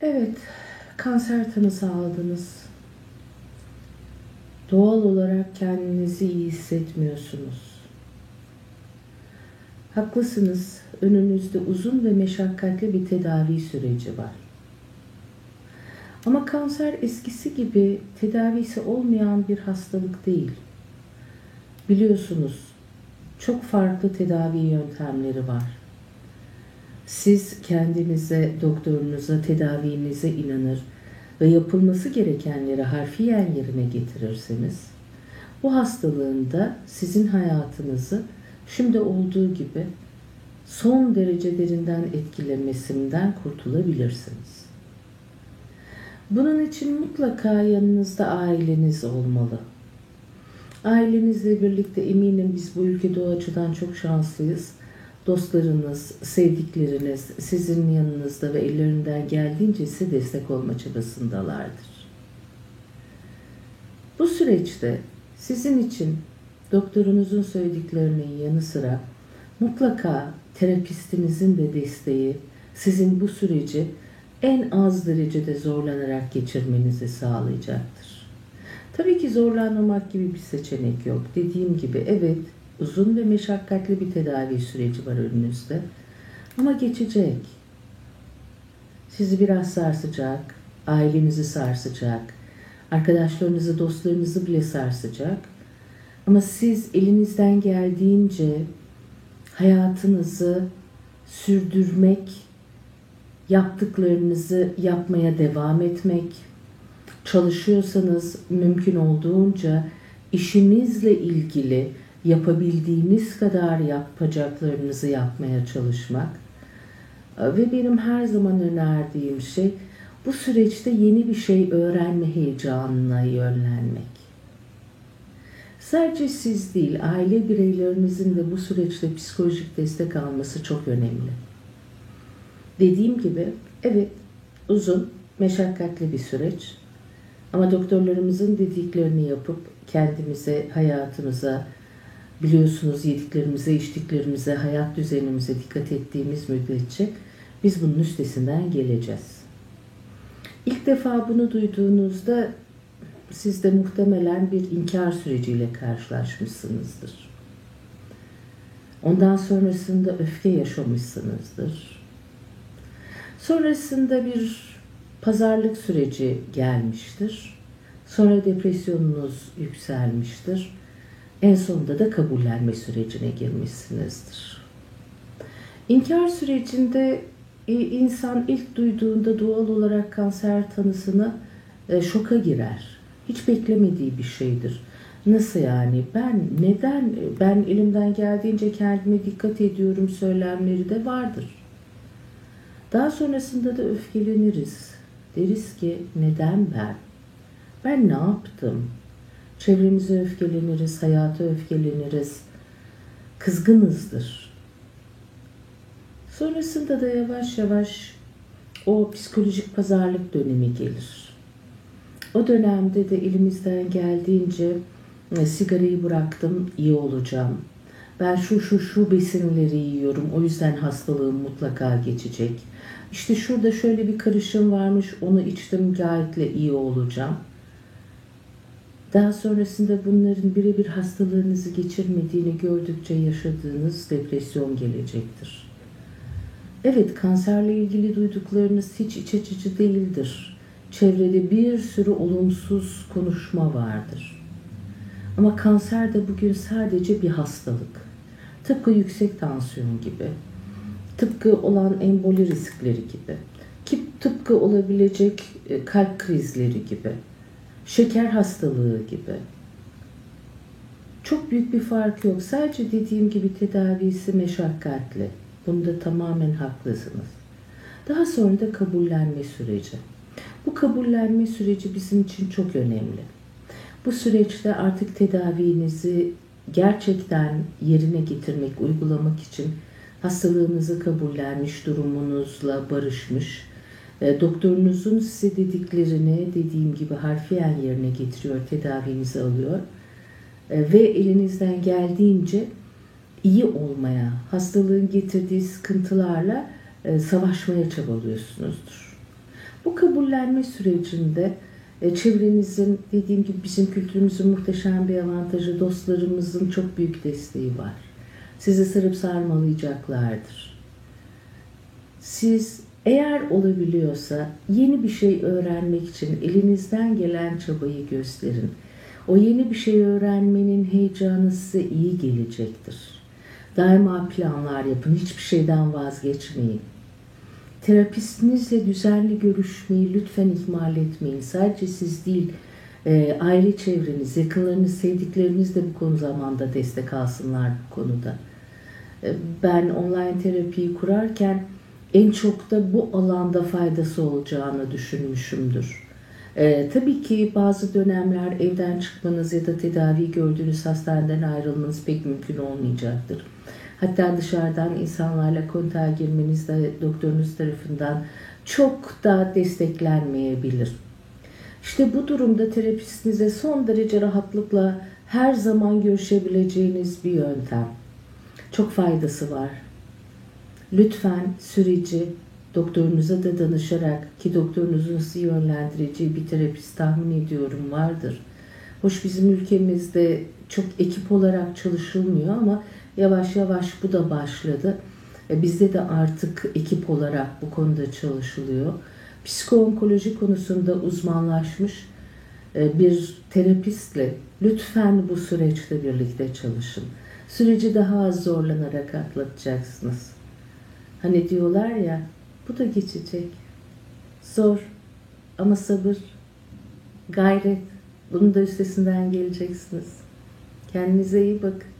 Evet, kanser tanısı aldınız. Doğal olarak kendinizi iyi hissetmiyorsunuz. Haklısınız, önünüzde uzun ve meşakkatli bir tedavi süreci var. Ama kanser eskisi gibi tedavisi olmayan bir hastalık değil. Biliyorsunuz, çok farklı tedavi yöntemleri var. Siz kendinize, doktorunuza, tedavinize inanır ve yapılması gerekenleri harfiyen yerine getirirseniz, bu hastalığın da sizin hayatınızı şimdi olduğu gibi son derece derinden etkilemesinden kurtulabilirsiniz. Bunun için mutlaka yanınızda aileniz olmalı. Ailenizle birlikte eminim biz bu ülkede o açıdan çok şanslıyız dostlarınız, sevdikleriniz sizin yanınızda ve ellerinden geldiğince size destek olma çabasındalardır. Bu süreçte sizin için doktorunuzun söylediklerinin yanı sıra mutlaka terapistinizin de desteği sizin bu süreci en az derecede zorlanarak geçirmenizi sağlayacaktır. Tabii ki zorlanmamak gibi bir seçenek yok. Dediğim gibi evet Uzun ve meşakkatli bir tedavi süreci var önünüzde. Ama geçecek. Sizi biraz sarsacak, ailenizi sarsacak, arkadaşlarınızı, dostlarınızı bile sarsacak. Ama siz elinizden geldiğince hayatınızı sürdürmek, yaptıklarınızı yapmaya devam etmek, çalışıyorsanız mümkün olduğunca işinizle ilgili yapabildiğiniz kadar yapacaklarınızı yapmaya çalışmak ve benim her zaman önerdiğim şey bu süreçte yeni bir şey öğrenme heyecanına yönlenmek. Sadece siz değil, aile bireylerinizin de bu süreçte psikolojik destek alması çok önemli. Dediğim gibi, evet uzun, meşakkatli bir süreç. Ama doktorlarımızın dediklerini yapıp kendimize, hayatımıza, biliyorsunuz yediklerimize, içtiklerimize, hayat düzenimize dikkat ettiğimiz müddetçe biz bunun üstesinden geleceğiz. İlk defa bunu duyduğunuzda siz de muhtemelen bir inkar süreciyle karşılaşmışsınızdır. Ondan sonrasında öfke yaşamışsınızdır. Sonrasında bir pazarlık süreci gelmiştir. Sonra depresyonunuz yükselmiştir en sonunda da kabullenme sürecine girmişsinizdir. İnkar sürecinde e, insan ilk duyduğunda doğal olarak kanser tanısına e, şoka girer. Hiç beklemediği bir şeydir. Nasıl yani? Ben neden? Ben elimden geldiğince kendime dikkat ediyorum söylemleri de vardır. Daha sonrasında da öfkeleniriz. Deriz ki neden ben? Ben ne yaptım? Çevremize öfkeleniriz, hayata öfkeleniriz. Kızgınızdır. Sonrasında da yavaş yavaş o psikolojik pazarlık dönemi gelir. O dönemde de elimizden geldiğince e, sigarayı bıraktım, iyi olacağım. Ben şu şu şu besinleri yiyorum, o yüzden hastalığım mutlaka geçecek. İşte şurada şöyle bir karışım varmış, onu içtim gayetle iyi olacağım.'' Daha sonrasında bunların birebir hastalığınızı geçirmediğini gördükçe yaşadığınız depresyon gelecektir. Evet, kanserle ilgili duyduklarınız hiç iç açıcı değildir. Çevrede bir sürü olumsuz konuşma vardır. Ama kanser de bugün sadece bir hastalık. Tıpkı yüksek tansiyon gibi, tıpkı olan emboli riskleri gibi, tıpkı olabilecek e, kalp krizleri gibi şeker hastalığı gibi. Çok büyük bir fark yok. Sadece dediğim gibi tedavisi meşakkatli. Bunda tamamen haklısınız. Daha sonra da kabullenme süreci. Bu kabullenme süreci bizim için çok önemli. Bu süreçte artık tedavinizi gerçekten yerine getirmek, uygulamak için hastalığınızı kabullenmiş, durumunuzla barışmış, doktorunuzun size dediklerini dediğim gibi harfiyen yerine getiriyor, tedavinizi alıyor. E, ve elinizden geldiğince iyi olmaya, hastalığın getirdiği sıkıntılarla e, savaşmaya çabalıyorsunuzdur. Bu kabullenme sürecinde e, çevrenizin dediğim gibi bizim kültürümüzün muhteşem bir avantajı dostlarımızın çok büyük desteği var. Sizi sarıp sarmalayacaklardır. Siz eğer olabiliyorsa yeni bir şey öğrenmek için elinizden gelen çabayı gösterin. O yeni bir şey öğrenmenin heyecanı size iyi gelecektir. Daima planlar yapın, hiçbir şeyden vazgeçmeyin. Terapistinizle düzenli görüşmeyi lütfen ihmal etmeyin. Sadece siz değil, e, aile çevreniz, yakınlarınız, sevdikleriniz de bu konu zamanda destek alsınlar bu konuda. E, ben online terapiyi kurarken en çok da bu alanda faydası olacağını düşünmüşümdür. Ee, tabii ki bazı dönemler evden çıkmanız ya da tedavi gördüğünüz hastaneden ayrılmanız pek mümkün olmayacaktır. Hatta dışarıdan insanlarla kontağa girmeniz de doktorunuz tarafından çok da desteklenmeyebilir. İşte bu durumda terapistinize son derece rahatlıkla her zaman görüşebileceğiniz bir yöntem. Çok faydası var. Lütfen süreci doktorunuza da danışarak ki doktorunuzun sizi yönlendireceği bir terapist tahmin ediyorum vardır. Hoş bizim ülkemizde çok ekip olarak çalışılmıyor ama yavaş yavaş bu da başladı. E, Bizde de artık ekip olarak bu konuda çalışılıyor. Psikoonkoloji konusunda uzmanlaşmış e, bir terapistle lütfen bu süreçte birlikte çalışın. Süreci daha az zorlanarak atlatacaksınız. Hani diyorlar ya bu da geçecek. Zor ama sabır, gayret bunun da üstesinden geleceksiniz. Kendinize iyi bakın.